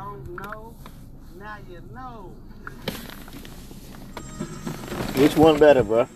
don't know, now you know. Which one better, bro?